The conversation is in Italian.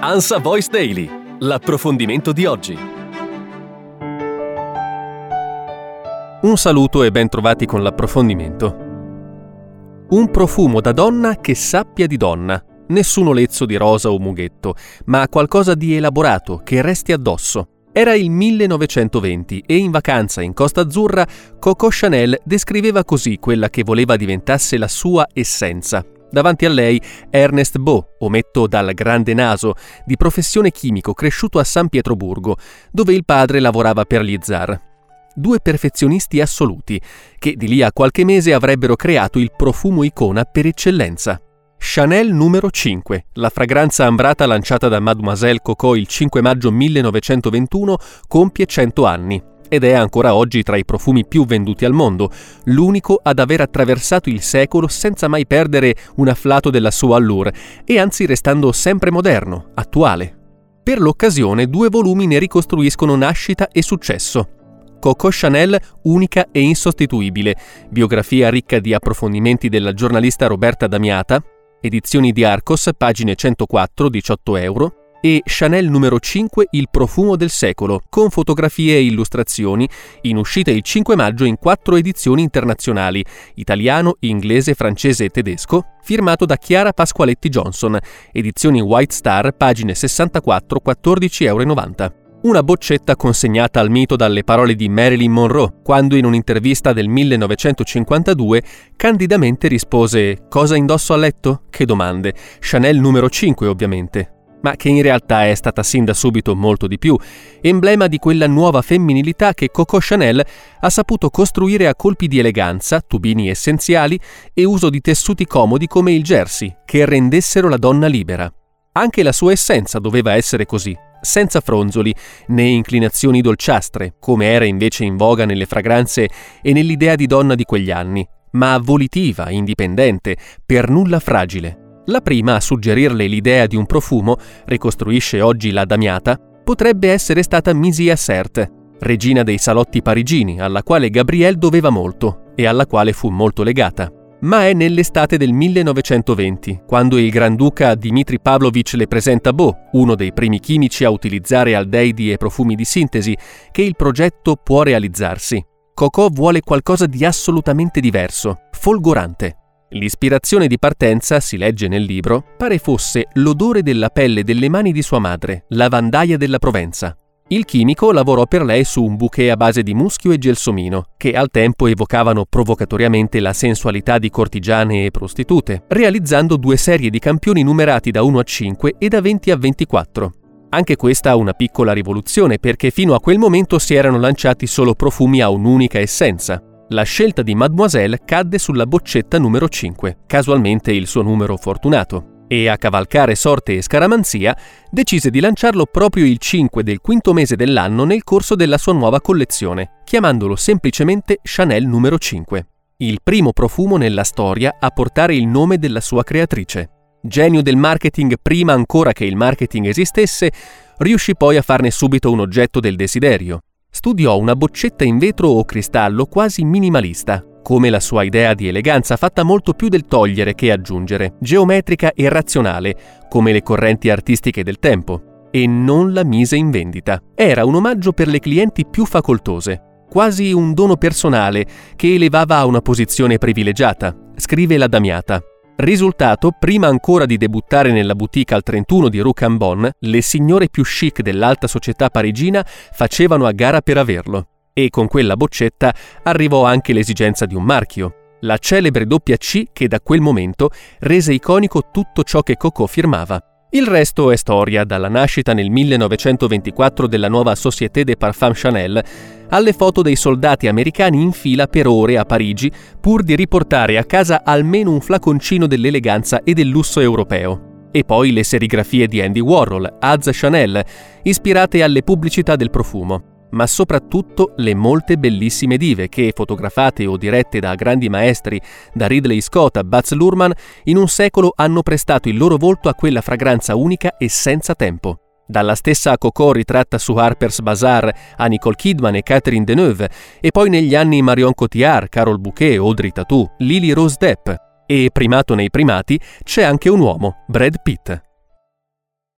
Ansa Voice Daily, l'approfondimento di oggi. Un saluto e ben trovati con l'approfondimento. Un profumo da donna che sappia di donna. Nessun olezzo di rosa o mughetto, ma qualcosa di elaborato che resti addosso. Era il 1920 e in vacanza in Costa Azzurra Coco Chanel descriveva così quella che voleva diventasse la sua essenza. Davanti a lei Ernest Beau, ometto dal grande naso, di professione chimico cresciuto a San Pietroburgo, dove il padre lavorava per gli zar. Due perfezionisti assoluti, che di lì a qualche mese avrebbero creato il profumo icona per eccellenza. Chanel numero 5, la fragranza ambrata lanciata da Mademoiselle Coco il 5 maggio 1921, compie 100 anni ed è ancora oggi tra i profumi più venduti al mondo, l'unico ad aver attraversato il secolo senza mai perdere un afflato della sua allure e anzi restando sempre moderno, attuale. Per l'occasione due volumi ne ricostruiscono nascita e successo. Coco Chanel unica e insostituibile, biografia ricca di approfondimenti della giornalista Roberta Damiata, edizioni di Arcos, pagine 104, 18 euro, e Chanel numero 5 Il profumo del secolo, con fotografie e illustrazioni, in uscita il 5 maggio in quattro edizioni internazionali, italiano, inglese, francese e tedesco, firmato da Chiara Pasqualetti Johnson, edizioni White Star, pagine 64, 14,90 euro. Una boccetta consegnata al mito dalle parole di Marilyn Monroe, quando in un'intervista del 1952 candidamente rispose Cosa indosso a letto? Che domande. Chanel numero 5 ovviamente ma che in realtà è stata sin da subito molto di più, emblema di quella nuova femminilità che Coco Chanel ha saputo costruire a colpi di eleganza, tubini essenziali e uso di tessuti comodi come il jersey, che rendessero la donna libera. Anche la sua essenza doveva essere così, senza fronzoli né inclinazioni dolciastre, come era invece in voga nelle fragranze e nell'idea di donna di quegli anni, ma volitiva, indipendente, per nulla fragile. La prima a suggerirle l'idea di un profumo, ricostruisce oggi la Damiata, potrebbe essere stata Misia Sert, regina dei salotti parigini, alla quale Gabrielle doveva molto e alla quale fu molto legata. Ma è nell'estate del 1920, quando il Granduca Dmitri Pavlovich le presenta Beau, uno dei primi chimici a utilizzare aldeidi e profumi di sintesi, che il progetto può realizzarsi. Coco vuole qualcosa di assolutamente diverso, folgorante. L'ispirazione di partenza, si legge nel libro, pare fosse l'odore della pelle delle mani di sua madre, la vandaia della Provenza. Il chimico lavorò per lei su un bouquet a base di muschio e gelsomino, che al tempo evocavano provocatoriamente la sensualità di cortigiane e prostitute, realizzando due serie di campioni numerati da 1 a 5 e da 20 a 24. Anche questa una piccola rivoluzione perché fino a quel momento si erano lanciati solo profumi a un'unica essenza, la scelta di Mademoiselle cadde sulla boccetta numero 5, casualmente il suo numero fortunato, e a cavalcare sorte e scaramanzia decise di lanciarlo proprio il 5 del quinto mese dell'anno nel corso della sua nuova collezione, chiamandolo semplicemente Chanel numero 5, il primo profumo nella storia a portare il nome della sua creatrice. Genio del marketing prima ancora che il marketing esistesse, riuscì poi a farne subito un oggetto del desiderio, studiò una boccetta in vetro o cristallo quasi minimalista, come la sua idea di eleganza fatta molto più del togliere che aggiungere, geometrica e razionale, come le correnti artistiche del tempo, e non la mise in vendita. Era un omaggio per le clienti più facoltose, quasi un dono personale che elevava a una posizione privilegiata, scrive la Damiata. Risultato, prima ancora di debuttare nella boutique al 31 di Rue Cambon, le signore più chic dell'alta società parigina facevano a gara per averlo. E con quella boccetta arrivò anche l'esigenza di un marchio, la celebre doppia C che da quel momento rese iconico tutto ciò che Coco firmava. Il resto è storia, dalla nascita nel 1924 della nuova Société des Parfums Chanel alle foto dei soldati americani in fila per ore a Parigi pur di riportare a casa almeno un flaconcino dell'eleganza e del lusso europeo. E poi le serigrafie di Andy Warhol, Az Chanel, ispirate alle pubblicità del profumo ma soprattutto le molte bellissime dive che, fotografate o dirette da grandi maestri, da Ridley Scott a Baz Luhrmann, in un secolo hanno prestato il loro volto a quella fragranza unica e senza tempo. Dalla stessa Coco ritratta su Harper's Bazaar a Nicole Kidman e Catherine Deneuve, e poi negli anni Marion Cotillard, Carol Bouquet, Audrey Tatou, Lily Rose Depp. E primato nei primati c'è anche un uomo, Brad Pitt.